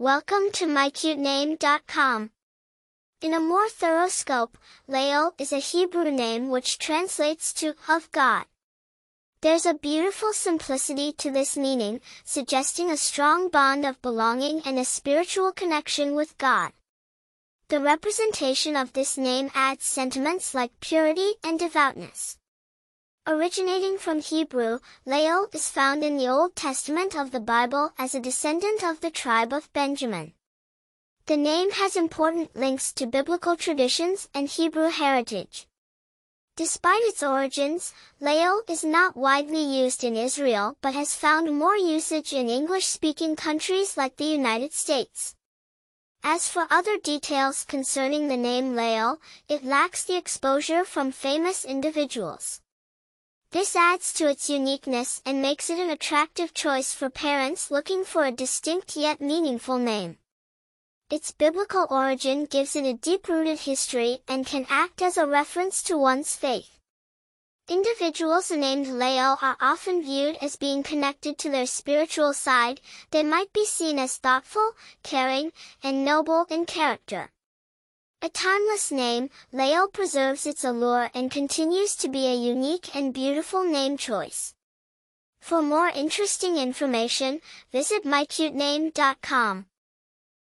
Welcome to mycutename.com. In a more thorough scope, Lael is a Hebrew name which translates to of God. There's a beautiful simplicity to this meaning, suggesting a strong bond of belonging and a spiritual connection with God. The representation of this name adds sentiments like purity and devoutness. Originating from Hebrew, Lael is found in the Old Testament of the Bible as a descendant of the tribe of Benjamin. The name has important links to biblical traditions and Hebrew heritage. Despite its origins, Lael is not widely used in Israel but has found more usage in English-speaking countries like the United States. As for other details concerning the name Lael, it lacks the exposure from famous individuals. This adds to its uniqueness and makes it an attractive choice for parents looking for a distinct yet meaningful name. Its biblical origin gives it a deep-rooted history and can act as a reference to one's faith. Individuals named Lael are often viewed as being connected to their spiritual side, they might be seen as thoughtful, caring, and noble in character. A timeless name, Lael preserves its allure and continues to be a unique and beautiful name choice. For more interesting information, visit mycutename.com.